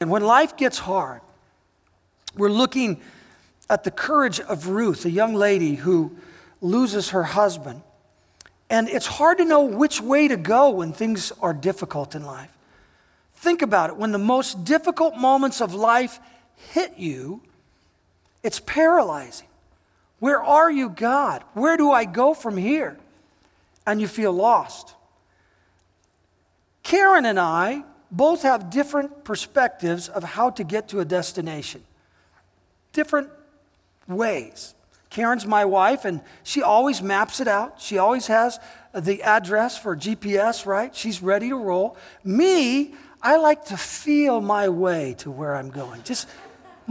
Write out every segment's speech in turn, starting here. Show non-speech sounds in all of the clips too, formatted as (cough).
And when life gets hard, we're looking at the courage of Ruth, a young lady who loses her husband. And it's hard to know which way to go when things are difficult in life. Think about it. When the most difficult moments of life hit you, it's paralyzing. Where are you, God? Where do I go from here? And you feel lost. Karen and I both have different perspectives of how to get to a destination, different ways. Karen's my wife, and she always maps it out. She always has the address for GPS, right? She's ready to roll. Me, I like to feel my way to where I'm going. Just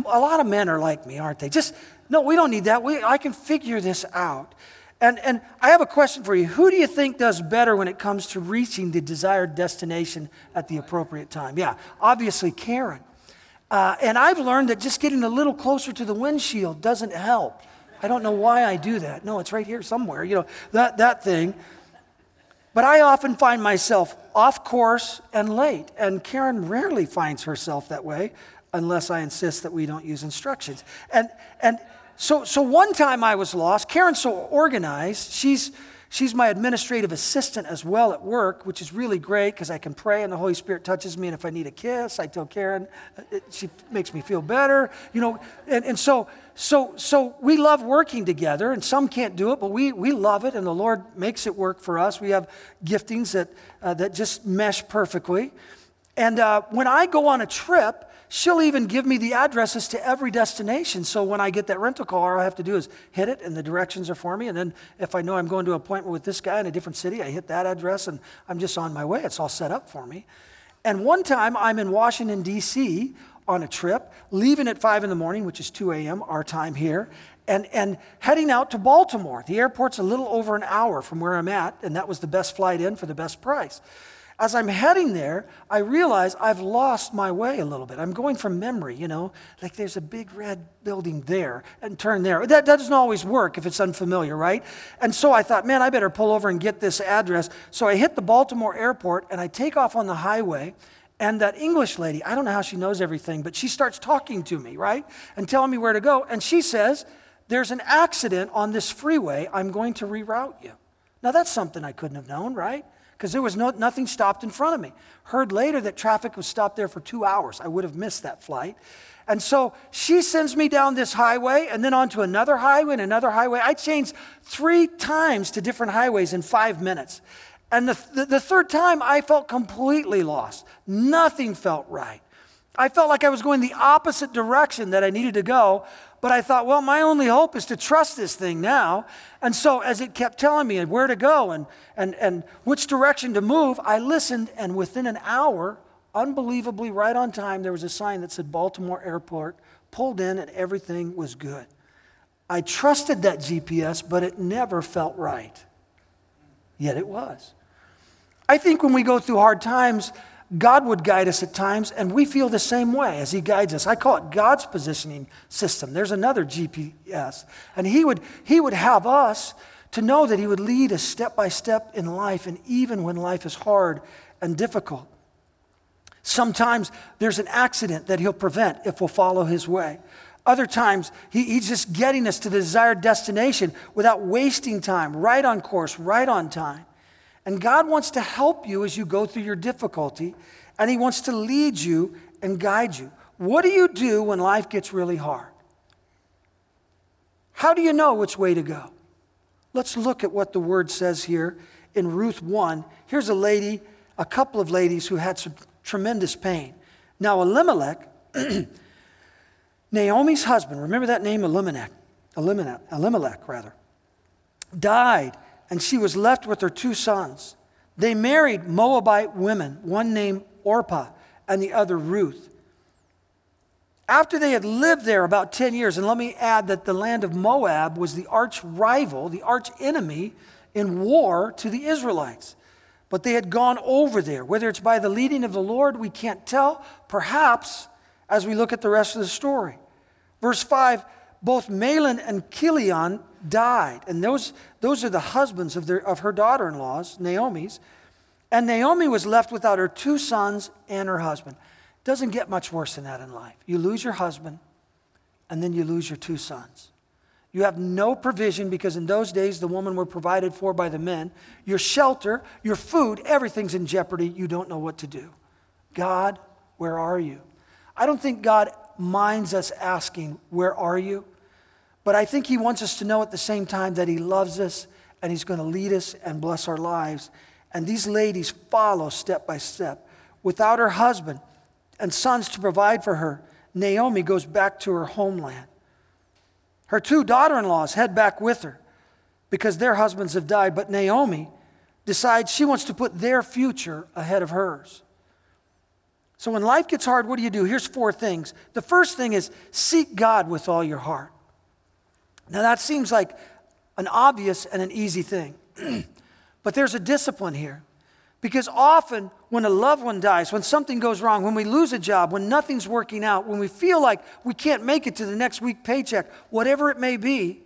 a lot of men are like me, aren't they? Just no, we don't need that. We, I can figure this out. And, and I have a question for you. Who do you think does better when it comes to reaching the desired destination at the appropriate time? Yeah, obviously Karen. Uh, and I've learned that just getting a little closer to the windshield doesn't help. I don't know why I do that. No, it's right here somewhere, you know, that, that thing. But I often find myself off course and late. And Karen rarely finds herself that way unless I insist that we don't use instructions. And, and so, so one time I was lost. Karen's so organized. She's, she's my administrative assistant as well at work, which is really great because I can pray and the Holy Spirit touches me. And if I need a kiss, I tell Karen, uh, it, she makes me feel better. You know, and, and so, so, so we love working together, and some can't do it, but we, we love it, and the Lord makes it work for us. We have giftings that, uh, that just mesh perfectly. And uh, when I go on a trip, She'll even give me the addresses to every destination. So when I get that rental car, all I have to do is hit it and the directions are for me. And then if I know I'm going to an appointment with this guy in a different city, I hit that address and I'm just on my way. It's all set up for me. And one time I'm in Washington, D.C. on a trip, leaving at 5 in the morning, which is 2 a.m., our time here, and, and heading out to Baltimore. The airport's a little over an hour from where I'm at, and that was the best flight in for the best price. As I'm heading there, I realize I've lost my way a little bit. I'm going from memory, you know, like there's a big red building there and turn there. That, that doesn't always work if it's unfamiliar, right? And so I thought, man, I better pull over and get this address. So I hit the Baltimore airport and I take off on the highway. And that English lady, I don't know how she knows everything, but she starts talking to me, right? And telling me where to go. And she says, There's an accident on this freeway. I'm going to reroute you. Now, that's something I couldn't have known, right? Because there was no, nothing stopped in front of me. Heard later that traffic was stopped there for two hours. I would have missed that flight. And so she sends me down this highway and then onto another highway and another highway. I changed three times to different highways in five minutes. And the, the, the third time, I felt completely lost. Nothing felt right. I felt like I was going the opposite direction that I needed to go, but I thought, well, my only hope is to trust this thing now. And so, as it kept telling me where to go and, and, and which direction to move, I listened, and within an hour, unbelievably right on time, there was a sign that said Baltimore Airport, pulled in, and everything was good. I trusted that GPS, but it never felt right. Yet it was. I think when we go through hard times, God would guide us at times, and we feel the same way as He guides us. I call it God's positioning system. There's another GPS. And He would, he would have us to know that He would lead us step by step in life, and even when life is hard and difficult. Sometimes there's an accident that He'll prevent if we'll follow His way. Other times, he, He's just getting us to the desired destination without wasting time, right on course, right on time. And God wants to help you as you go through your difficulty, and He wants to lead you and guide you. What do you do when life gets really hard? How do you know which way to go? Let's look at what the word says here in Ruth 1. Here's a lady, a couple of ladies who had some tremendous pain. Now, Elimelech, (clears throat) Naomi's husband, remember that name, Elimelech, Elimelech, Elimelech rather, died and she was left with her two sons. They married Moabite women, one named Orpah and the other Ruth. After they had lived there about 10 years, and let me add that the land of Moab was the arch rival, the arch enemy in war to the Israelites. But they had gone over there. Whether it's by the leading of the Lord, we can't tell. Perhaps as we look at the rest of the story. Verse 5 both Mahlon and Chilion died. And those, those are the husbands of, their, of her daughter in laws, Naomi's. And Naomi was left without her two sons and her husband. Doesn't get much worse than that in life. You lose your husband, and then you lose your two sons. You have no provision because in those days the women were provided for by the men. Your shelter, your food, everything's in jeopardy. You don't know what to do. God, where are you? I don't think God minds us asking, Where are you? But I think He wants us to know at the same time that He loves us and He's going to lead us and bless our lives. And these ladies follow step by step. Without her husband and sons to provide for her, Naomi goes back to her homeland. Her two daughter in laws head back with her because their husbands have died, but Naomi decides she wants to put their future ahead of hers. So when life gets hard, what do you do? Here's four things. The first thing is seek God with all your heart. Now, that seems like an obvious and an easy thing, (clears throat) but there's a discipline here. Because often, when a loved one dies, when something goes wrong, when we lose a job, when nothing's working out, when we feel like we can't make it to the next week paycheck, whatever it may be,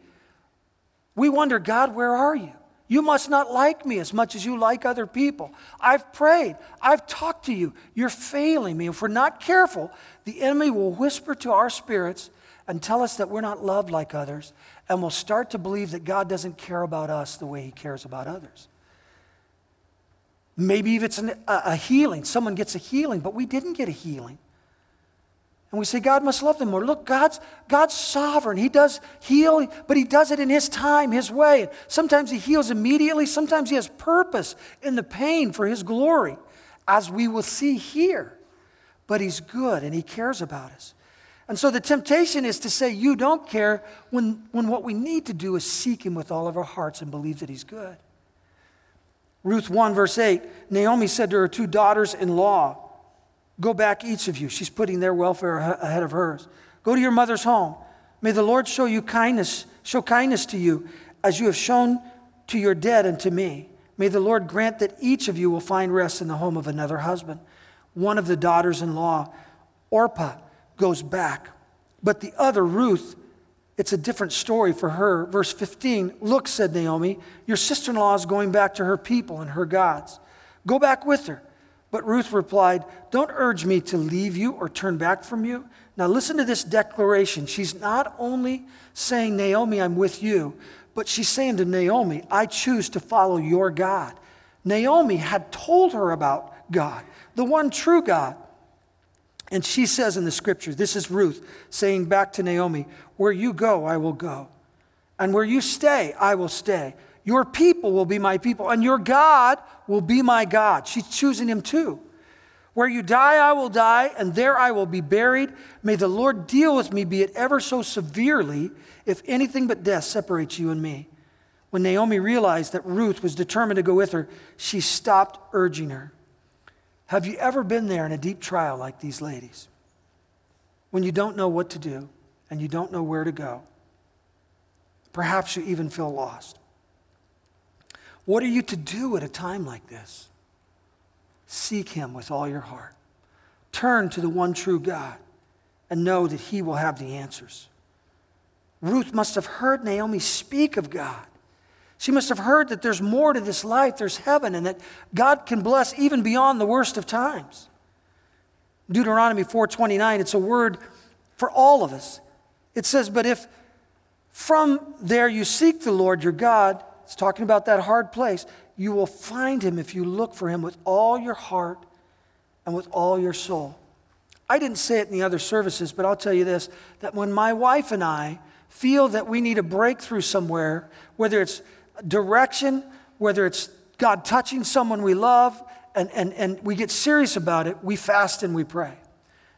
we wonder, God, where are you? You must not like me as much as you like other people. I've prayed. I've talked to you. You're failing me. If we're not careful, the enemy will whisper to our spirits and tell us that we're not loved like others, and we'll start to believe that God doesn't care about us the way he cares about others. Maybe if it's an, a, a healing, someone gets a healing, but we didn't get a healing. And we say, God must love them more. Look, God's, God's sovereign. He does heal, but He does it in His time, His way. Sometimes He heals immediately, sometimes He has purpose in the pain for His glory, as we will see here. But He's good and He cares about us. And so the temptation is to say, You don't care, when, when what we need to do is seek Him with all of our hearts and believe that He's good. Ruth 1, verse 8 Naomi said to her two daughters in law, Go back, each of you. She's putting their welfare ahead of hers. Go to your mother's home. May the Lord show you kindness, show kindness to you as you have shown to your dead and to me. May the Lord grant that each of you will find rest in the home of another husband. One of the daughters in law, Orpah, goes back, but the other, Ruth, it's a different story for her. Verse 15 Look, said Naomi, your sister in law is going back to her people and her gods. Go back with her. But Ruth replied, Don't urge me to leave you or turn back from you. Now, listen to this declaration. She's not only saying, Naomi, I'm with you, but she's saying to Naomi, I choose to follow your God. Naomi had told her about God, the one true God. And she says in the scriptures, this is Ruth saying back to Naomi, Where you go, I will go. And where you stay, I will stay. Your people will be my people, and your God will be my God. She's choosing him too. Where you die, I will die, and there I will be buried. May the Lord deal with me, be it ever so severely, if anything but death separates you and me. When Naomi realized that Ruth was determined to go with her, she stopped urging her. Have you ever been there in a deep trial like these ladies? When you don't know what to do and you don't know where to go? Perhaps you even feel lost. What are you to do at a time like this? Seek Him with all your heart. Turn to the one true God and know that He will have the answers. Ruth must have heard Naomi speak of God. She must have heard that there's more to this life, there's heaven, and that God can bless even beyond the worst of times. Deuteronomy 4:29, it's a word for all of us. It says, "But if from there you seek the Lord your God, it's talking about that hard place, you will find him if you look for him with all your heart and with all your soul." I didn't say it in the other services, but I'll tell you this that when my wife and I feel that we need a breakthrough somewhere, whether it's direction, whether it's God touching someone we love, and, and, and we get serious about it, we fast and we pray.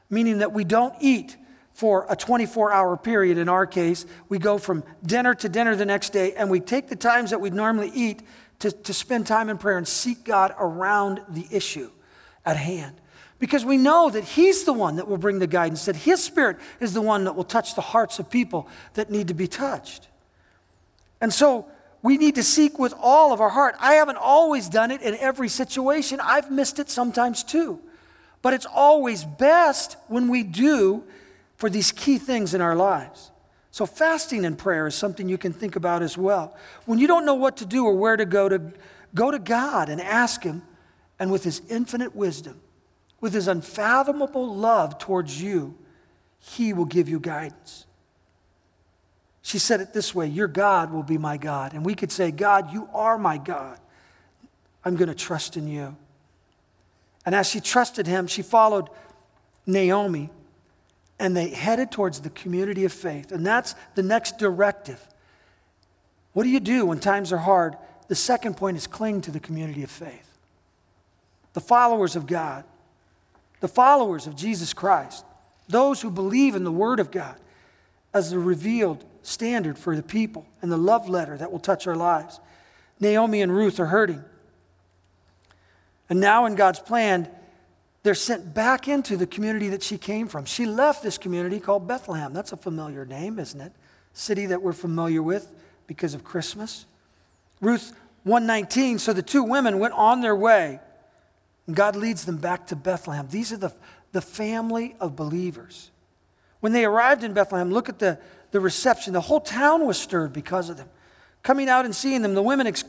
Meaning that we don't eat for a 24 hour period in our case. We go from dinner to dinner the next day, and we take the times that we'd normally eat to, to spend time in prayer and seek God around the issue at hand. Because we know that He's the one that will bring the guidance, that His Spirit is the one that will touch the hearts of people that need to be touched. And so we need to seek with all of our heart. I haven't always done it in every situation, I've missed it sometimes too. But it's always best when we do for these key things in our lives. So, fasting and prayer is something you can think about as well. When you don't know what to do or where to go, to go to God and ask Him, and with His infinite wisdom, with his unfathomable love towards you, he will give you guidance. She said it this way Your God will be my God. And we could say, God, you are my God. I'm going to trust in you. And as she trusted him, she followed Naomi and they headed towards the community of faith. And that's the next directive. What do you do when times are hard? The second point is cling to the community of faith. The followers of God, the followers of Jesus Christ, those who believe in the Word of God as the revealed standard for the people and the love letter that will touch our lives. Naomi and Ruth are hurting. And now, in God's plan, they're sent back into the community that she came from. She left this community called Bethlehem. That's a familiar name, isn't it? City that we're familiar with because of Christmas. Ruth 119, so the two women went on their way. And God leads them back to Bethlehem. These are the, the family of believers. When they arrived in Bethlehem, look at the, the reception. The whole town was stirred because of them. Coming out and seeing them, the women ex-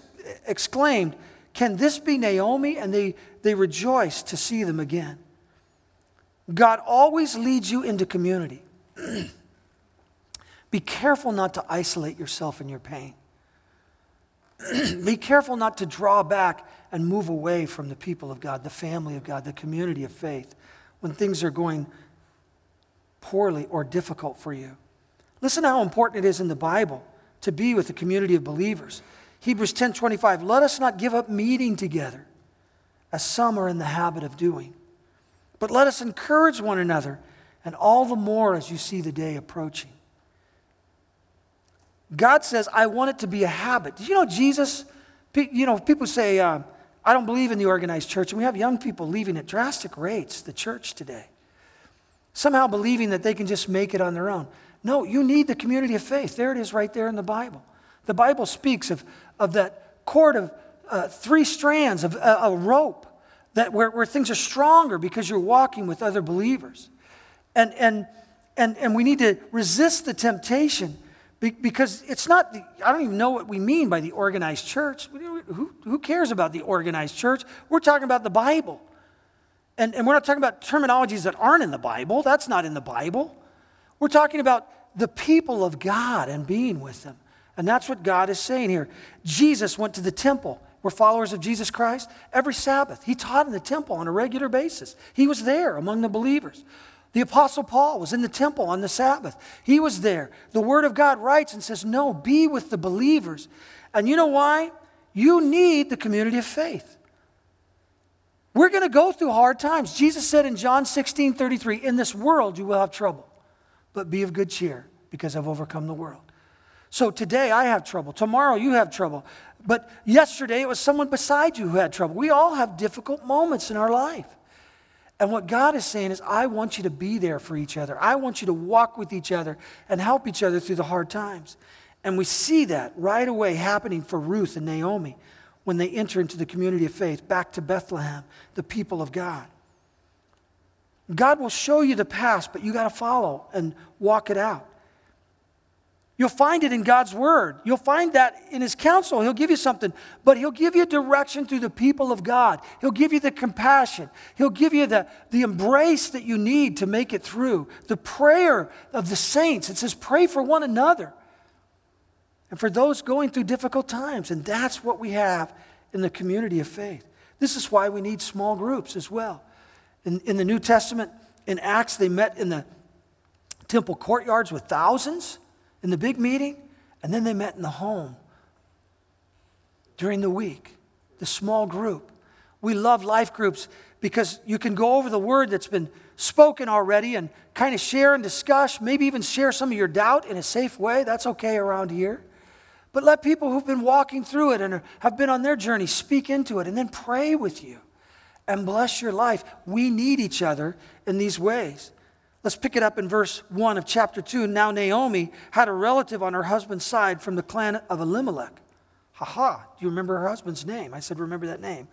exclaimed, Can this be Naomi? And they, they rejoice to see them again. God always leads you into community. (clears throat) be careful not to isolate yourself in your pain. (clears throat) be careful not to draw back and move away from the people of God, the family of God, the community of faith when things are going poorly or difficult for you. Listen how important it is in the Bible to be with a community of believers. Hebrews 10:25, let us not give up meeting together, as some are in the habit of doing. But let us encourage one another, and all the more as you see the day approaching. God says, I want it to be a habit. Did you know Jesus? You know, people say, uh, I don't believe in the organized church, and we have young people leaving at drastic rates the church today. Somehow believing that they can just make it on their own. No, you need the community of faith. There it is right there in the Bible. The Bible speaks of, of that cord of uh, three strands of uh, a rope that where, where things are stronger because you're walking with other believers. And, and, and, and we need to resist the temptation because it's not, the, I don't even know what we mean by the organized church. Who, who cares about the organized church? We're talking about the Bible. And, and we're not talking about terminologies that aren't in the Bible. That's not in the Bible. We're talking about the people of God and being with them. And that's what God is saying here. Jesus went to the temple. We're followers of Jesus Christ. Every Sabbath, he taught in the temple on a regular basis. He was there among the believers. The Apostle Paul was in the temple on the Sabbath. He was there. The Word of God writes and says, No, be with the believers. And you know why? You need the community of faith. We're going to go through hard times. Jesus said in John 16 33, In this world you will have trouble but be of good cheer because I've overcome the world. So today I have trouble. Tomorrow you have trouble. But yesterday it was someone beside you who had trouble. We all have difficult moments in our life. And what God is saying is, I want you to be there for each other. I want you to walk with each other and help each other through the hard times. And we see that right away happening for Ruth and Naomi when they enter into the community of faith back to Bethlehem, the people of God. God will show you the past, but you got to follow and walk it out. You'll find it in God's word. You'll find that in his counsel. He'll give you something, but he'll give you direction through the people of God. He'll give you the compassion. He'll give you the, the embrace that you need to make it through. The prayer of the saints. It says, pray for one another and for those going through difficult times. And that's what we have in the community of faith. This is why we need small groups as well. In, in the New Testament, in Acts, they met in the temple courtyards with thousands in the big meeting, and then they met in the home during the week, the small group. We love life groups because you can go over the word that's been spoken already and kind of share and discuss, maybe even share some of your doubt in a safe way. That's okay around here. But let people who've been walking through it and have been on their journey speak into it and then pray with you and bless your life. We need each other in these ways. Let's pick it up in verse 1 of chapter 2. Now, Naomi had a relative on her husband's side from the clan of Elimelech. Ha ha. Do you remember her husband's name? I said, Remember that name.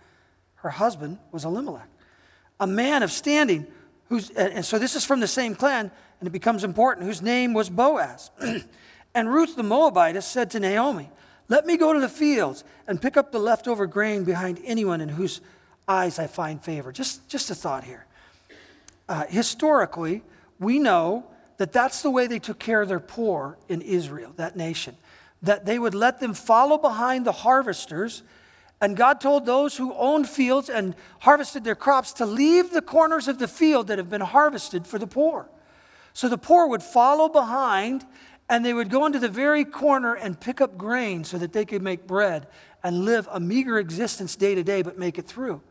Her husband was Elimelech, a man of standing. Who's, and so this is from the same clan, and it becomes important, whose name was Boaz. (clears throat) and Ruth the Moabitess said to Naomi, Let me go to the fields and pick up the leftover grain behind anyone in whose eyes I find favor. Just, just a thought here. uh, historically, we know that that's the way they took care of their poor in Israel, that nation. That they would let them follow behind the harvesters. And God told those who owned fields and harvested their crops to leave the corners of the field that have been harvested for the poor. So the poor would follow behind and they would go into the very corner and pick up grain so that they could make bread and live a meager existence day to day, but make it through.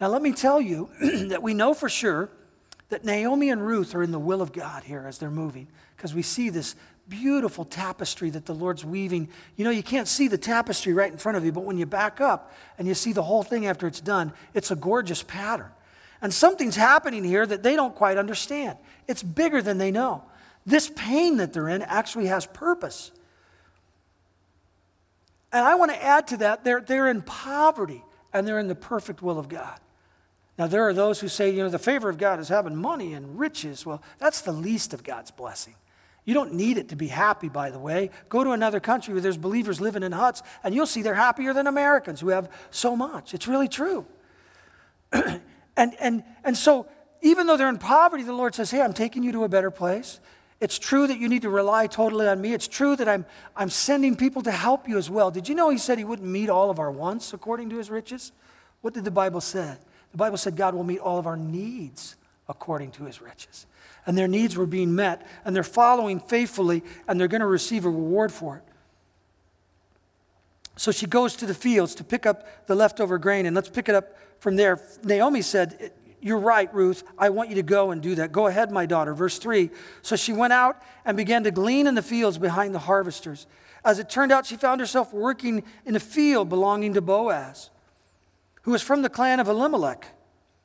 Now, let me tell you (clears throat) that we know for sure that Naomi and Ruth are in the will of God here as they're moving, because we see this beautiful tapestry that the Lord's weaving. You know, you can't see the tapestry right in front of you, but when you back up and you see the whole thing after it's done, it's a gorgeous pattern. And something's happening here that they don't quite understand. It's bigger than they know. This pain that they're in actually has purpose. And I want to add to that, they're, they're in poverty and they're in the perfect will of God. Now, there are those who say, you know, the favor of God is having money and riches. Well, that's the least of God's blessing. You don't need it to be happy, by the way. Go to another country where there's believers living in huts, and you'll see they're happier than Americans who have so much. It's really true. (clears throat) and, and, and so, even though they're in poverty, the Lord says, Hey, I'm taking you to a better place. It's true that you need to rely totally on me. It's true that I'm, I'm sending people to help you as well. Did you know He said He wouldn't meet all of our wants according to His riches? What did the Bible say? The Bible said God will meet all of our needs according to his riches. And their needs were being met, and they're following faithfully, and they're going to receive a reward for it. So she goes to the fields to pick up the leftover grain, and let's pick it up from there. Naomi said, You're right, Ruth. I want you to go and do that. Go ahead, my daughter. Verse 3. So she went out and began to glean in the fields behind the harvesters. As it turned out, she found herself working in a field belonging to Boaz who was from the clan of Elimelech.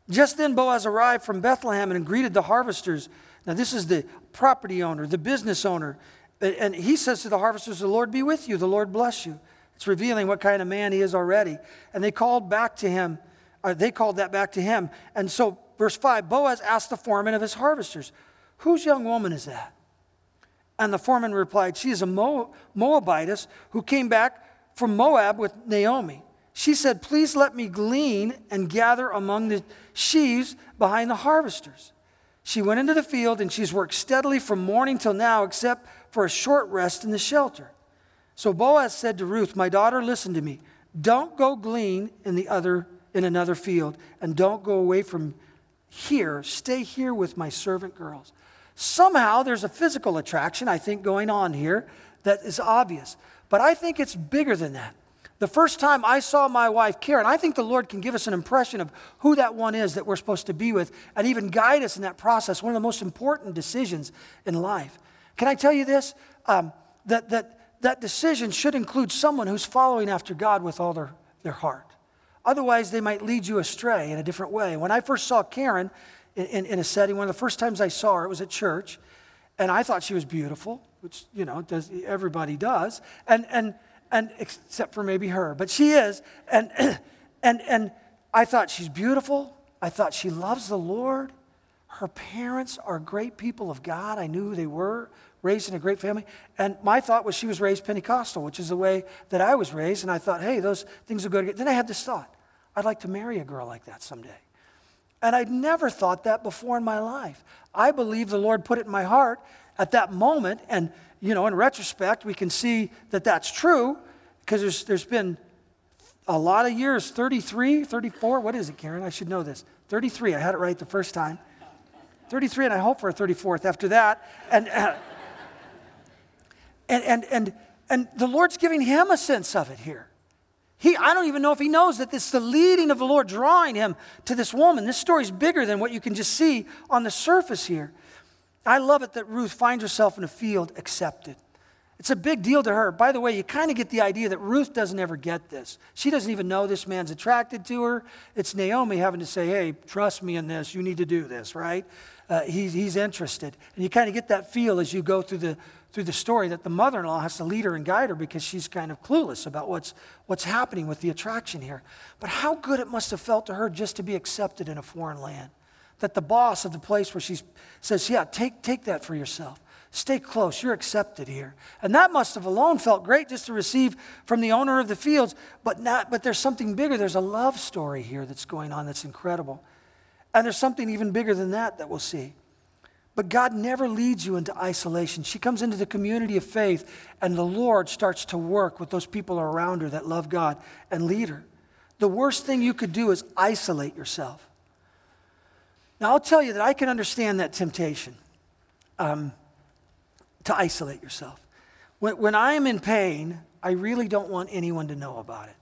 Just then Boaz arrived from Bethlehem and greeted the harvesters. Now, this is the property owner, the business owner. And he says to the harvesters, The Lord be with you, the Lord bless you. It's revealing what kind of man he is already. And they called back to him, or they called that back to him. And so, verse 5 Boaz asked the foreman of his harvesters, Whose young woman is that? And the foreman replied, She is a Moabitess who came back from Moab with Naomi. She said, Please let me glean and gather among the sheaves behind the harvesters. She went into the field and she's worked steadily from morning till now, except for a short rest in the shelter. So Boaz said to Ruth, My daughter, listen to me. Don't go glean in the other in another field, and don't go away from here. Stay here with my servant girls. Somehow there's a physical attraction, I think, going on here that is obvious. But I think it's bigger than that. The first time I saw my wife, Karen, I think the Lord can give us an impression of who that one is that we're supposed to be with and even guide us in that process, one of the most important decisions in life. Can I tell you this? Um, that, that, that decision should include someone who's following after God with all their, their heart. Otherwise, they might lead you astray in a different way. When I first saw Karen in, in, in a setting, one of the first times I saw her, it was at church, and I thought she was beautiful, which, you know, does, everybody does. And, and, and except for maybe her, but she is. And, (clears throat) and, and I thought she's beautiful. I thought she loves the Lord. Her parents are great people of God. I knew who they were, raised in a great family. And my thought was she was raised Pentecostal, which is the way that I was raised. And I thought, hey, those things are good. Then I had this thought I'd like to marry a girl like that someday. And I'd never thought that before in my life. I believe the Lord put it in my heart at that moment. And you know, in retrospect, we can see that that's true because there's, there's been a lot of years 33, 34. What is it, Karen? I should know this. 33. I had it right the first time. 33, and I hope for a 34th after that. And, uh, and, and, and, and the Lord's giving him a sense of it here. He, I don't even know if he knows that it's the leading of the Lord drawing him to this woman. This story's bigger than what you can just see on the surface here. I love it that Ruth finds herself in a field accepted. It's a big deal to her. By the way, you kind of get the idea that Ruth doesn't ever get this. She doesn't even know this man's attracted to her. It's Naomi having to say, hey, trust me in this. You need to do this, right? Uh, he's, he's interested. And you kind of get that feel as you go through the, through the story that the mother in law has to lead her and guide her because she's kind of clueless about what's, what's happening with the attraction here. But how good it must have felt to her just to be accepted in a foreign land that the boss of the place where she says, Yeah, take, take that for yourself. Stay close. You're accepted here. And that must have alone felt great just to receive from the owner of the fields. But, not, but there's something bigger. There's a love story here that's going on that's incredible. And there's something even bigger than that that we'll see. But God never leads you into isolation. She comes into the community of faith, and the Lord starts to work with those people around her that love God and lead her. The worst thing you could do is isolate yourself. Now, I'll tell you that I can understand that temptation um, to isolate yourself. When, when I am in pain, I really don't want anyone to know about it.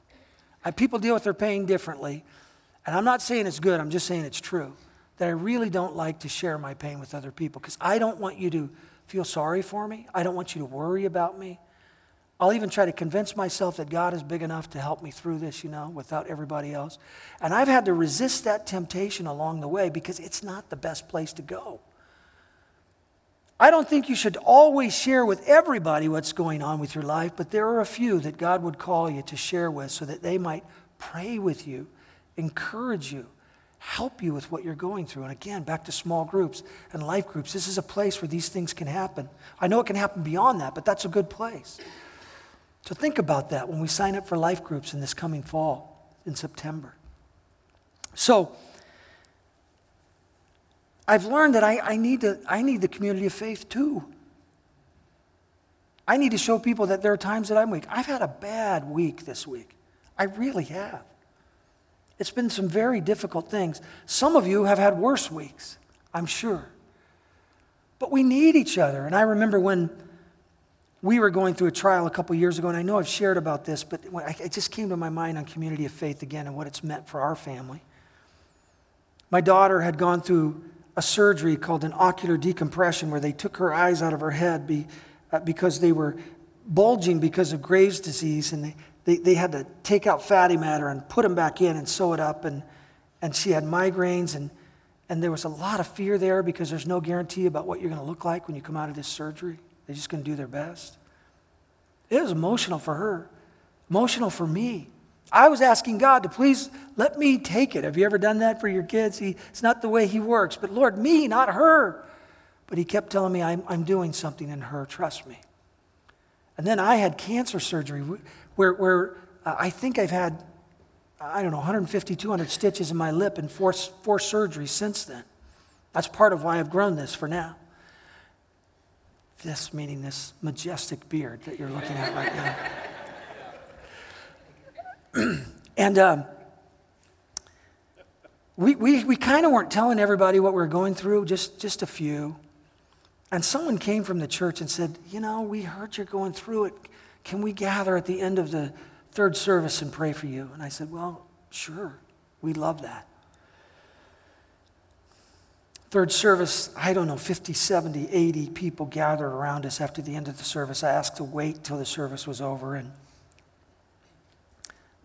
I, people deal with their pain differently, and I'm not saying it's good, I'm just saying it's true that I really don't like to share my pain with other people because I don't want you to feel sorry for me. I don't want you to worry about me. I'll even try to convince myself that God is big enough to help me through this, you know, without everybody else. And I've had to resist that temptation along the way because it's not the best place to go. I don't think you should always share with everybody what's going on with your life, but there are a few that God would call you to share with so that they might pray with you, encourage you, help you with what you're going through. And again, back to small groups and life groups. This is a place where these things can happen. I know it can happen beyond that, but that's a good place. So think about that when we sign up for life groups in this coming fall, in September. So, I've learned that I, I, need to, I need the community of faith too. I need to show people that there are times that I'm weak. I've had a bad week this week. I really have. It's been some very difficult things. Some of you have had worse weeks, I'm sure. But we need each other. And I remember when we were going through a trial a couple years ago, and I know I've shared about this, but it just came to my mind on community of faith again and what it's meant for our family. My daughter had gone through a surgery called an ocular decompression where they took her eyes out of her head be, uh, because they were bulging because of Graves' disease, and they, they, they had to take out fatty matter and put them back in and sew it up. And, and she had migraines, and, and there was a lot of fear there because there's no guarantee about what you're going to look like when you come out of this surgery. They're just going to do their best. It was emotional for her, emotional for me. I was asking God to please let me take it. Have you ever done that for your kids? He, it's not the way He works, but Lord, me, not her. But He kept telling me, I'm, I'm doing something in her, trust me. And then I had cancer surgery where, where uh, I think I've had, I don't know, 150, 200 stitches in my lip and four, four surgeries since then. That's part of why I've grown this for now. This meaning this majestic beard that you're looking at right now. (clears throat) and um, we, we, we kind of weren't telling everybody what we were going through, just, just a few. And someone came from the church and said, You know, we heard you're going through it. Can we gather at the end of the third service and pray for you? And I said, Well, sure. We'd love that. Third service, I don't know, 50, 70, 80 people gathered around us after the end of the service. I asked to wait till the service was over, and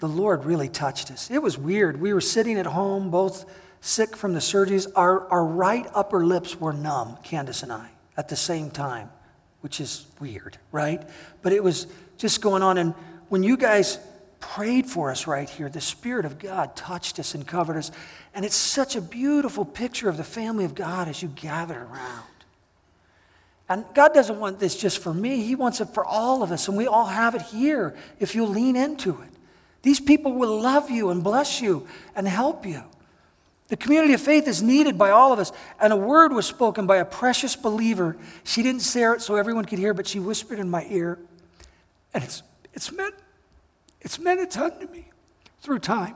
the Lord really touched us. It was weird. We were sitting at home, both sick from the surgeries. Our, our right upper lips were numb, Candace and I, at the same time, which is weird, right? But it was just going on. And when you guys prayed for us right here, the Spirit of God touched us and covered us. And it's such a beautiful picture of the family of God as you gather around. And God doesn't want this just for me, He wants it for all of us. And we all have it here if you lean into it. These people will love you and bless you and help you. The community of faith is needed by all of us. And a word was spoken by a precious believer. She didn't say it so everyone could hear, but she whispered in my ear. And it's, it's, meant, it's meant a ton to me through time.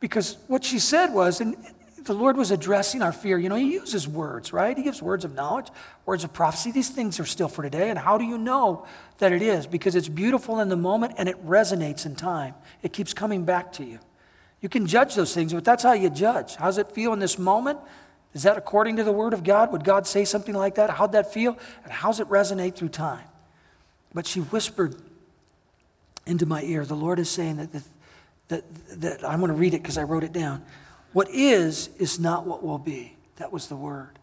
Because what she said was, and the Lord was addressing our fear. You know, He uses words, right? He gives words of knowledge, words of prophecy. These things are still for today. And how do you know that it is? Because it's beautiful in the moment and it resonates in time. It keeps coming back to you. You can judge those things, but that's how you judge. How's it feel in this moment? Is that according to the Word of God? Would God say something like that? How'd that feel? And how's it resonate through time? But she whispered into my ear, the Lord is saying that, that, that I'm going to read it because I wrote it down. What is, is not what will be. That was the word.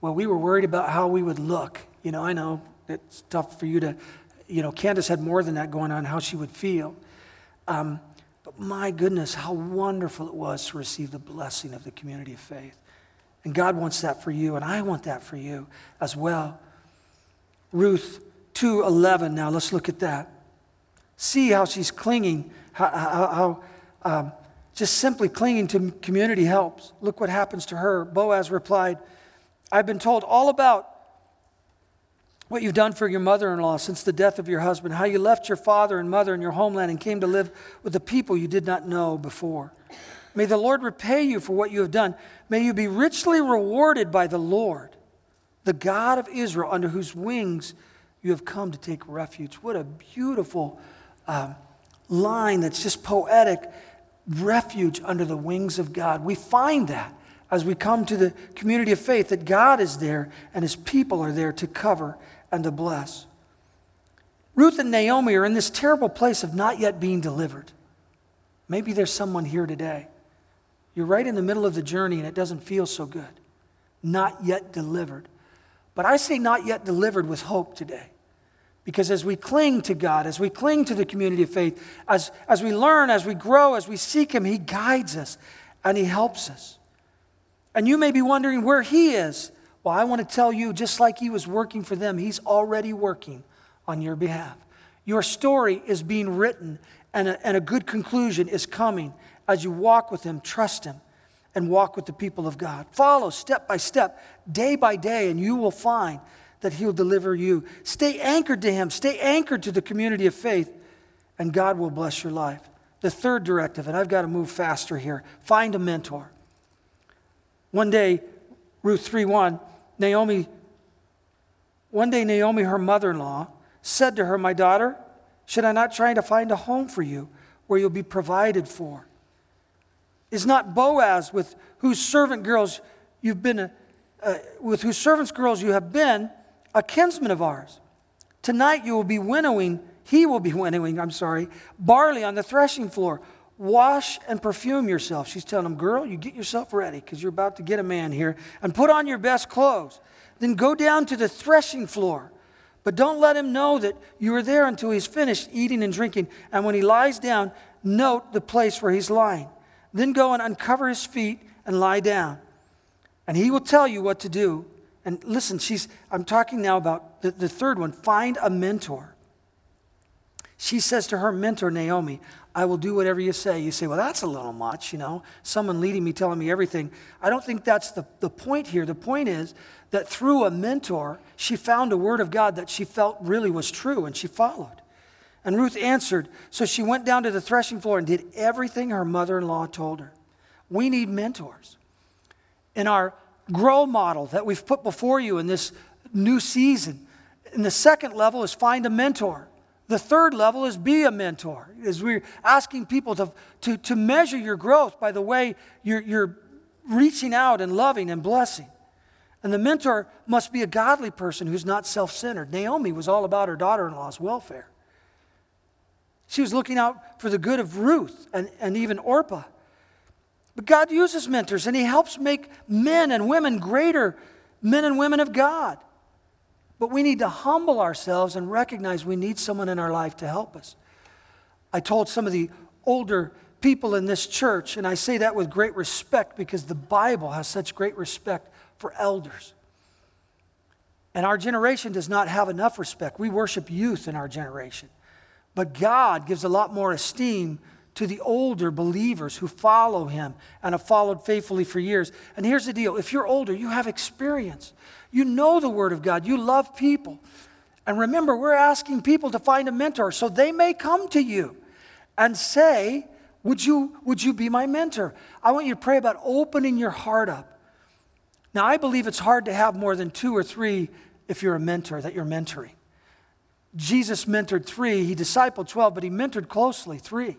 Well, we were worried about how we would look. You know, I know it's tough for you to, you know, Candace had more than that going on, how she would feel. Um, but my goodness, how wonderful it was to receive the blessing of the community of faith. And God wants that for you, and I want that for you as well. Ruth 2:11. Now let's look at that. See how she's clinging, how, how, how um, Just simply clinging to community helps. Look what happens to her. Boaz replied, I've been told all about what you've done for your mother in law since the death of your husband, how you left your father and mother and your homeland and came to live with the people you did not know before. May the Lord repay you for what you have done. May you be richly rewarded by the Lord, the God of Israel, under whose wings you have come to take refuge. What a beautiful um, line that's just poetic refuge under the wings of God. We find that as we come to the community of faith that God is there and his people are there to cover and to bless. Ruth and Naomi are in this terrible place of not yet being delivered. Maybe there's someone here today. You're right in the middle of the journey and it doesn't feel so good. Not yet delivered. But I say not yet delivered with hope today. Because as we cling to God, as we cling to the community of faith, as, as we learn, as we grow, as we seek Him, He guides us and He helps us. And you may be wondering where He is. Well, I want to tell you, just like He was working for them, He's already working on your behalf. Your story is being written, and a, and a good conclusion is coming as you walk with Him, trust Him, and walk with the people of God. Follow step by step, day by day, and you will find that He'll deliver you. Stay anchored to Him, stay anchored to the community of faith, and God will bless your life. The third directive, and I've got to move faster here find a mentor. One day, Ruth 3 1, Naomi, one day, Naomi, her mother in law, said to her, My daughter, should I not try to find a home for you where you'll be provided for? Is not Boaz, with whose servant girls you've been, uh, with whose servants girls you have been, a kinsman of ours? Tonight you will be winnowing, he will be (laughs) winnowing, I'm sorry, barley on the threshing floor. Wash and perfume yourself. She's telling him, Girl, you get yourself ready because you're about to get a man here and put on your best clothes. Then go down to the threshing floor. But don't let him know that you are there until he's finished eating and drinking. And when he lies down, note the place where he's lying. Then go and uncover his feet and lie down. And he will tell you what to do. And listen, she's, I'm talking now about the, the third one find a mentor. She says to her mentor, Naomi, I will do whatever you say. You say, well, that's a little much, you know, someone leading me, telling me everything. I don't think that's the, the point here. The point is that through a mentor, she found a word of God that she felt really was true and she followed. And Ruth answered, so she went down to the threshing floor and did everything her mother in law told her. We need mentors. In our grow model that we've put before you in this new season, and the second level is find a mentor. The third level is be a mentor, as we're asking people to, to, to measure your growth by the way you're, you're reaching out and loving and blessing. And the mentor must be a godly person who's not self centered. Naomi was all about her daughter in law's welfare. She was looking out for the good of Ruth and, and even Orpah. But God uses mentors and He helps make men and women greater men and women of God. But we need to humble ourselves and recognize we need someone in our life to help us. I told some of the older people in this church, and I say that with great respect because the Bible has such great respect for elders. And our generation does not have enough respect. We worship youth in our generation. But God gives a lot more esteem to the older believers who follow him and have followed faithfully for years. And here's the deal if you're older, you have experience. You know the Word of God. You love people. And remember, we're asking people to find a mentor. So they may come to you and say, would you, would you be my mentor? I want you to pray about opening your heart up. Now, I believe it's hard to have more than two or three if you're a mentor that you're mentoring. Jesus mentored three, he discipled 12, but he mentored closely three.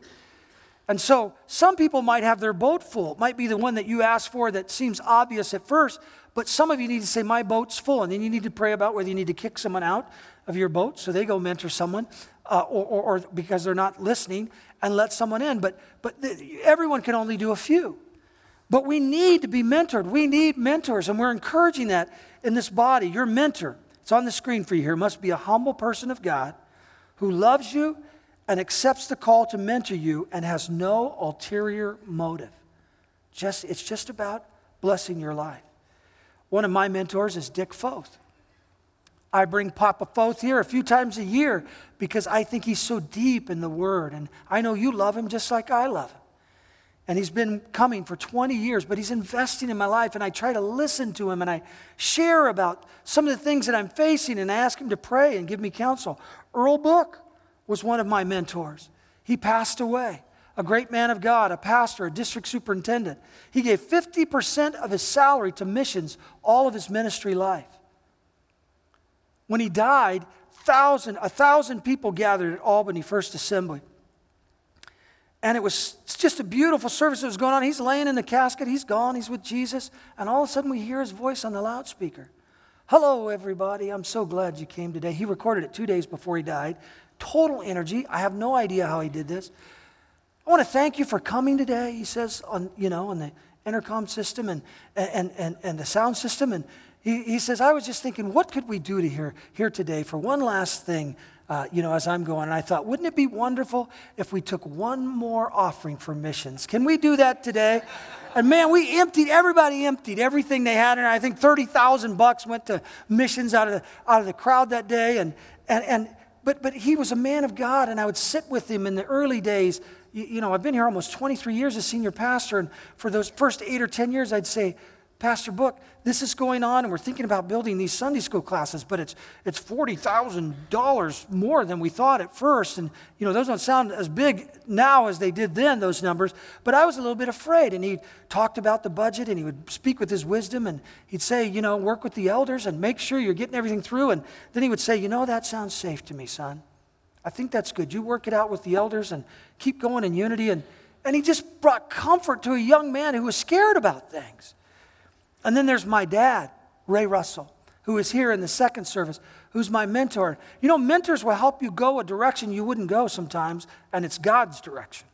And so some people might have their boat full. It might be the one that you asked for that seems obvious at first, but some of you need to say, My boat's full. And then you need to pray about whether you need to kick someone out of your boat so they go mentor someone, uh, or, or, or, because they're not listening, and let someone in. But, but everyone can only do a few. But we need to be mentored. We need mentors, and we're encouraging that in this body. Your mentor, it's on the screen for you here, must be a humble person of God who loves you and accepts the call to mentor you and has no ulterior motive. Just, it's just about blessing your life. One of my mentors is Dick Foth. I bring Papa Foth here a few times a year because I think he's so deep in the Word, and I know you love him just like I love him. And he's been coming for 20 years, but he's investing in my life. And I try to listen to him and I share about some of the things that I'm facing and I ask him to pray and give me counsel. Earl Book was one of my mentors. He passed away, a great man of God, a pastor, a district superintendent. He gave 50% of his salary to missions all of his ministry life. When he died, thousand, a thousand people gathered at Albany First Assembly. And it was just a beautiful service that was going on. He's laying in the casket, he's gone, he's with Jesus. And all of a sudden, we hear his voice on the loudspeaker Hello, everybody. I'm so glad you came today. He recorded it two days before he died. Total energy. I have no idea how he did this. I want to thank you for coming today, he says, on, you know, on the intercom system and, and, and, and the sound system. And he, he says, I was just thinking, what could we do to here, here today for one last thing uh, you know, as I'm going. And I thought, wouldn't it be wonderful if we took one more offering for missions? Can we do that today? And man, we emptied, everybody emptied everything they had. And I think 30,000 bucks went to missions out of the, out of the crowd that day. And, and, and, but, but he was a man of God, and I would sit with him in the early days. You, you know, I've been here almost 23 years as senior pastor, and for those first eight or 10 years, I'd say, Pastor Book, this is going on, and we're thinking about building these Sunday school classes, but it's, it's $40,000 more than we thought at first. And, you know, those don't sound as big now as they did then, those numbers. But I was a little bit afraid. And he talked about the budget, and he would speak with his wisdom, and he'd say, you know, work with the elders and make sure you're getting everything through. And then he would say, you know, that sounds safe to me, son. I think that's good. You work it out with the elders and keep going in unity. And, and he just brought comfort to a young man who was scared about things. And then there's my dad, Ray Russell, who is here in the second service, who's my mentor. You know, mentors will help you go a direction you wouldn't go sometimes, and it's God's direction.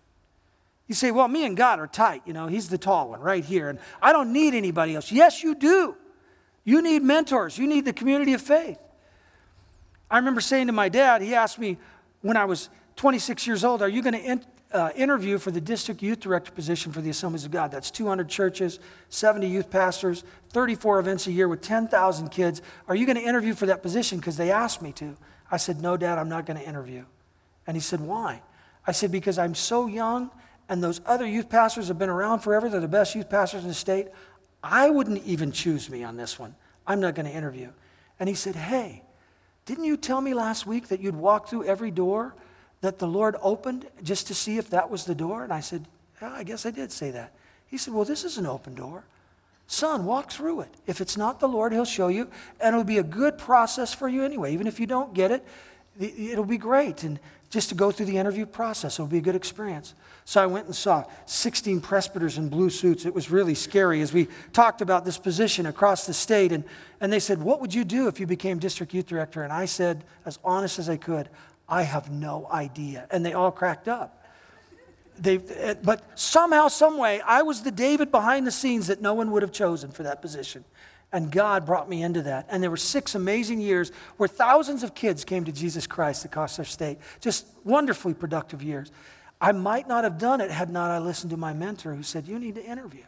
You say, well, me and God are tight. You know, He's the tall one right here, and I don't need anybody else. Yes, you do. You need mentors, you need the community of faith. I remember saying to my dad, he asked me when I was 26 years old, Are you going to uh, interview for the district youth director position for the Assemblies of God. That's 200 churches, 70 youth pastors, 34 events a year with 10,000 kids. Are you going to interview for that position? Because they asked me to. I said, No, Dad, I'm not going to interview. And he said, Why? I said, Because I'm so young and those other youth pastors have been around forever. They're the best youth pastors in the state. I wouldn't even choose me on this one. I'm not going to interview. And he said, Hey, didn't you tell me last week that you'd walk through every door that the Lord opened just to see if that was the door? And I said, yeah, I guess I did say that. He said, Well, this is an open door. Son, walk through it. If it's not the Lord, He'll show you, and it'll be a good process for you anyway. Even if you don't get it, it'll be great. And just to go through the interview process, it'll be a good experience. So I went and saw 16 presbyters in blue suits. It was really scary as we talked about this position across the state. And, and they said, What would you do if you became district youth director? And I said, as honest as I could, I have no idea. And they all cracked up. They, eh, but somehow, some way, I was the David behind the scenes that no one would have chosen for that position. And God brought me into that. And there were six amazing years where thousands of kids came to Jesus Christ across our state. Just wonderfully productive years. I might not have done it had not I listened to my mentor who said, You need to interview.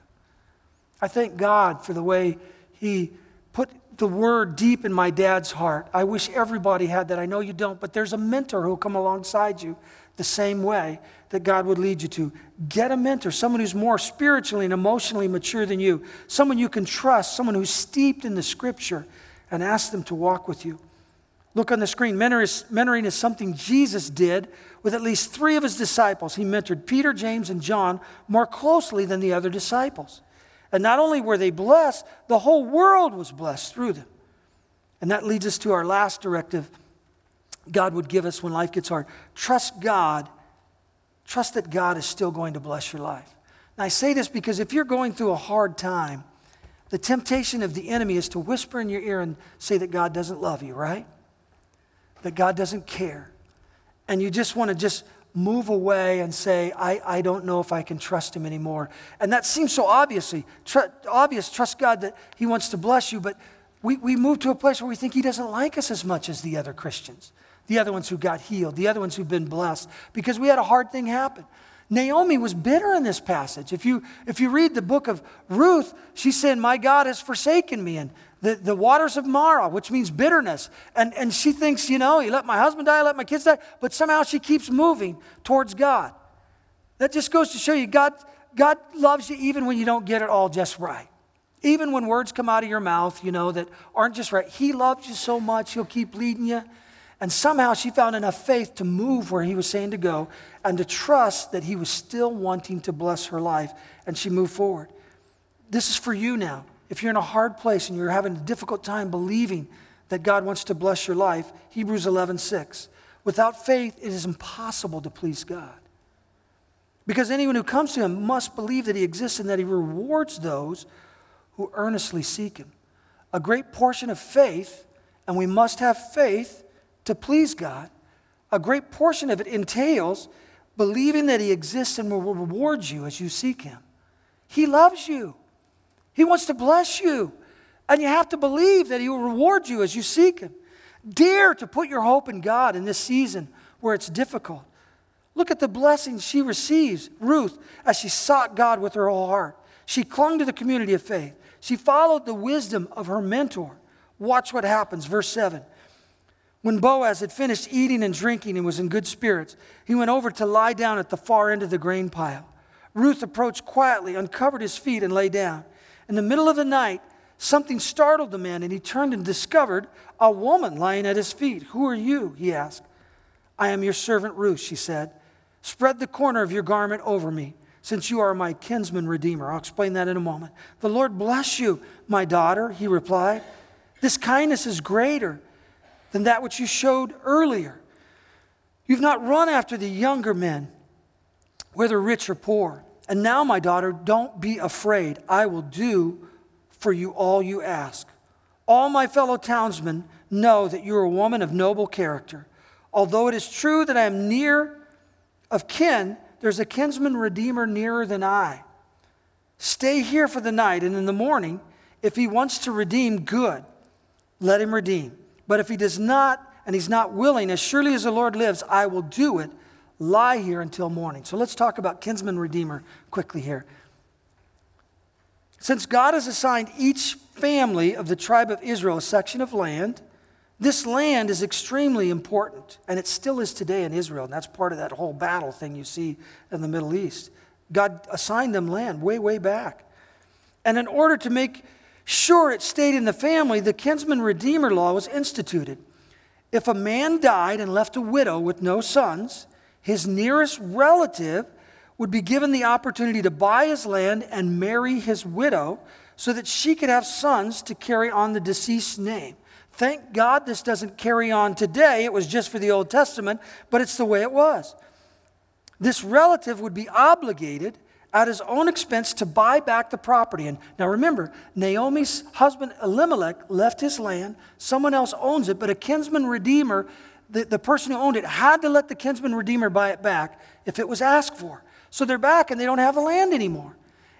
I thank God for the way he put the word deep in my dad's heart. I wish everybody had that. I know you don't, but there's a mentor who'll come alongside you the same way that God would lead you to. Get a mentor, someone who's more spiritually and emotionally mature than you, someone you can trust, someone who's steeped in the scripture, and ask them to walk with you. Look on the screen. Mentoring is something Jesus did with at least three of his disciples. He mentored Peter, James, and John more closely than the other disciples. And not only were they blessed, the whole world was blessed through them. And that leads us to our last directive God would give us when life gets hard. Trust God. Trust that God is still going to bless your life. And I say this because if you're going through a hard time, the temptation of the enemy is to whisper in your ear and say that God doesn't love you, right? That God doesn't care. And you just want to just move away and say, I, I don't know if I can trust him anymore. And that seems so obviously tr- obvious. Trust God that he wants to bless you, but we, we move to a place where we think he doesn't like us as much as the other Christians, the other ones who got healed, the other ones who've been blessed, because we had a hard thing happen. Naomi was bitter in this passage. If you, if you read the book of Ruth, she said, My God has forsaken me. And the, the waters of Marah, which means bitterness. And, and she thinks, you know, he let my husband die, I let my kids die, but somehow she keeps moving towards God. That just goes to show you God, God loves you even when you don't get it all just right. Even when words come out of your mouth, you know, that aren't just right. He loves you so much, He'll keep leading you. And somehow she found enough faith to move where He was saying to go and to trust that He was still wanting to bless her life. And she moved forward. This is for you now. If you're in a hard place and you're having a difficult time believing that God wants to bless your life, Hebrews 11 6. Without faith, it is impossible to please God. Because anyone who comes to him must believe that he exists and that he rewards those who earnestly seek him. A great portion of faith, and we must have faith to please God, a great portion of it entails believing that he exists and will reward you as you seek him. He loves you, he wants to bless you, and you have to believe that he will reward you as you seek him. Dare to put your hope in God in this season where it's difficult. Look at the blessings she receives, Ruth, as she sought God with her whole heart. She clung to the community of faith. She followed the wisdom of her mentor. Watch what happens. Verse 7. When Boaz had finished eating and drinking and was in good spirits, he went over to lie down at the far end of the grain pile. Ruth approached quietly, uncovered his feet, and lay down. In the middle of the night, something startled the man, and he turned and discovered a woman lying at his feet. Who are you? he asked. I am your servant Ruth, she said. Spread the corner of your garment over me, since you are my kinsman redeemer. I'll explain that in a moment. The Lord bless you, my daughter, he replied. This kindness is greater than that which you showed earlier. You've not run after the younger men, whether rich or poor. And now, my daughter, don't be afraid. I will do for you all you ask. All my fellow townsmen know that you are a woman of noble character. Although it is true that I am near of kin, there's a kinsman redeemer nearer than I. Stay here for the night, and in the morning, if he wants to redeem, good, let him redeem. But if he does not, and he's not willing, as surely as the Lord lives, I will do it. Lie here until morning. So let's talk about kinsman redeemer quickly here. Since God has assigned each family of the tribe of Israel a section of land, this land is extremely important, and it still is today in Israel. And that's part of that whole battle thing you see in the Middle East. God assigned them land way, way back. And in order to make sure it stayed in the family, the kinsman redeemer law was instituted. If a man died and left a widow with no sons, his nearest relative would be given the opportunity to buy his land and marry his widow so that she could have sons to carry on the deceased's name. Thank God this doesn't carry on today. It was just for the Old Testament, but it's the way it was. This relative would be obligated at his own expense to buy back the property. And now remember, Naomi's husband Elimelech left his land, someone else owns it, but a kinsman redeemer, the, the person who owned it, had to let the kinsman redeemer buy it back if it was asked for. So they're back and they don't have the land anymore.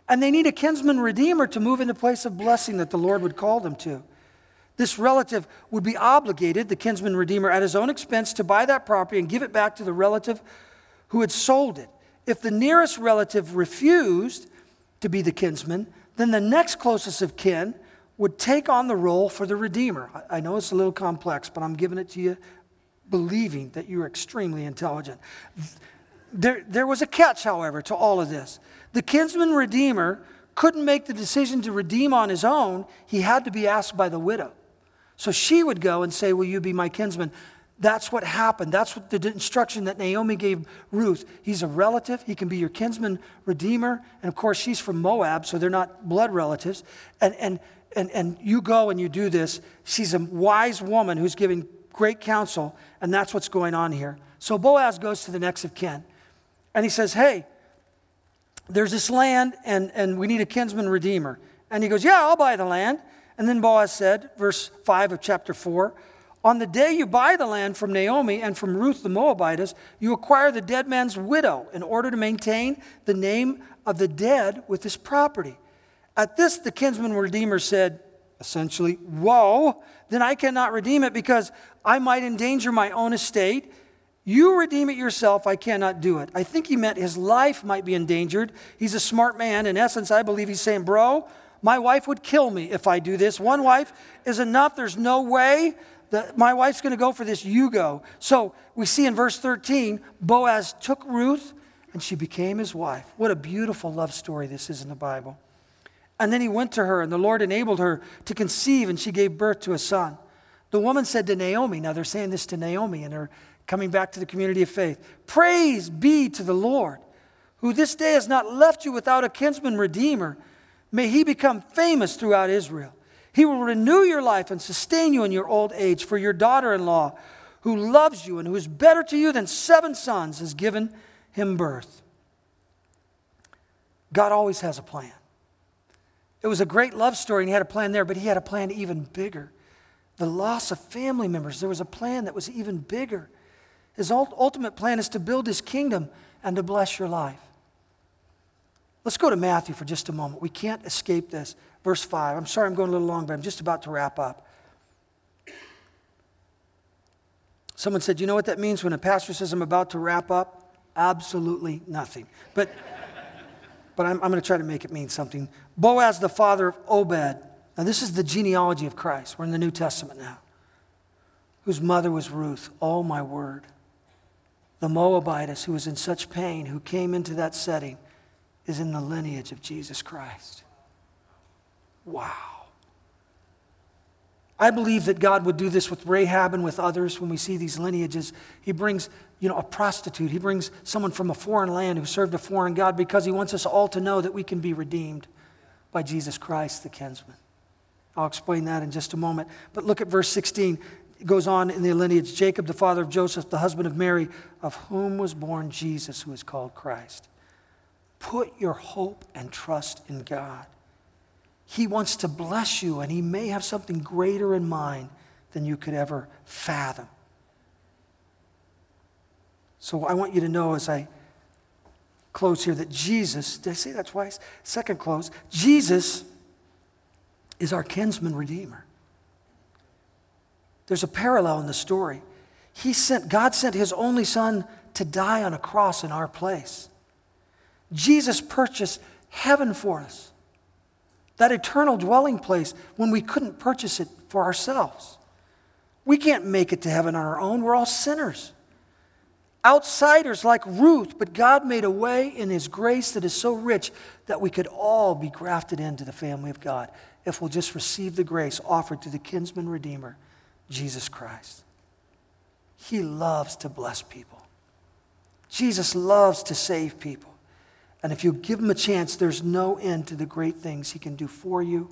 And they need a kinsman redeemer to move in the place of blessing that the Lord would call them to. This relative would be obligated, the kinsman redeemer, at his own expense to buy that property and give it back to the relative who had sold it. If the nearest relative refused to be the kinsman, then the next closest of kin would take on the role for the redeemer. I know it's a little complex, but I'm giving it to you believing that you're extremely intelligent. There, there was a catch, however, to all of this. The kinsman redeemer couldn't make the decision to redeem on his own, he had to be asked by the widow. So she would go and say, Will you be my kinsman? That's what happened. That's what the instruction that Naomi gave Ruth. He's a relative. He can be your kinsman redeemer. And of course, she's from Moab, so they're not blood relatives. And, and, and, and you go and you do this. She's a wise woman who's giving great counsel, and that's what's going on here. So Boaz goes to the next of kin, and he says, Hey, there's this land, and, and we need a kinsman redeemer. And he goes, Yeah, I'll buy the land. And then Boaz said, verse 5 of chapter 4 On the day you buy the land from Naomi and from Ruth the Moabitess, you acquire the dead man's widow in order to maintain the name of the dead with his property. At this, the kinsman redeemer said, essentially, Whoa, then I cannot redeem it because I might endanger my own estate. You redeem it yourself, I cannot do it. I think he meant his life might be endangered. He's a smart man. In essence, I believe he's saying, Bro, my wife would kill me if I do this. One wife is enough. There's no way that my wife's going to go for this. You go. So we see in verse 13, Boaz took Ruth and she became his wife. What a beautiful love story this is in the Bible. And then he went to her, and the Lord enabled her to conceive, and she gave birth to a son. The woman said to Naomi, now they're saying this to Naomi and her coming back to the community of faith Praise be to the Lord, who this day has not left you without a kinsman redeemer. May he become famous throughout Israel. He will renew your life and sustain you in your old age, for your daughter in law, who loves you and who is better to you than seven sons, has given him birth. God always has a plan. It was a great love story, and he had a plan there, but he had a plan even bigger. The loss of family members, there was a plan that was even bigger. His ultimate plan is to build his kingdom and to bless your life. Let's go to Matthew for just a moment. We can't escape this. Verse 5. I'm sorry I'm going a little long, but I'm just about to wrap up. Someone said, You know what that means when a pastor says I'm about to wrap up? Absolutely nothing. But, but I'm, I'm going to try to make it mean something. Boaz, the father of Obed. Now, this is the genealogy of Christ. We're in the New Testament now. Whose mother was Ruth. Oh, my word the Moabitess who was in such pain, who came into that setting, is in the lineage of Jesus Christ. Wow. I believe that God would do this with Rahab and with others when we see these lineages. He brings, you know, a prostitute. He brings someone from a foreign land who served a foreign God because he wants us all to know that we can be redeemed by Jesus Christ, the kinsman. I'll explain that in just a moment. But look at verse 16. It goes on in the lineage Jacob, the father of Joseph, the husband of Mary, of whom was born Jesus, who is called Christ. Put your hope and trust in God. He wants to bless you, and He may have something greater in mind than you could ever fathom. So I want you to know as I close here that Jesus, did I say that twice? Second close, Jesus is our kinsman redeemer. There's a parallel in the story. He sent, God sent his only son to die on a cross in our place. Jesus purchased heaven for us, that eternal dwelling place when we couldn't purchase it for ourselves. We can't make it to heaven on our own. We're all sinners. Outsiders like Ruth, but God made a way in His grace that is so rich that we could all be grafted into the family of God if we'll just receive the grace offered to the kinsman redeemer Jesus Christ. He loves to bless people. Jesus loves to save people. And if you give him a chance, there's no end to the great things he can do for you,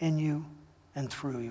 in you, and through you.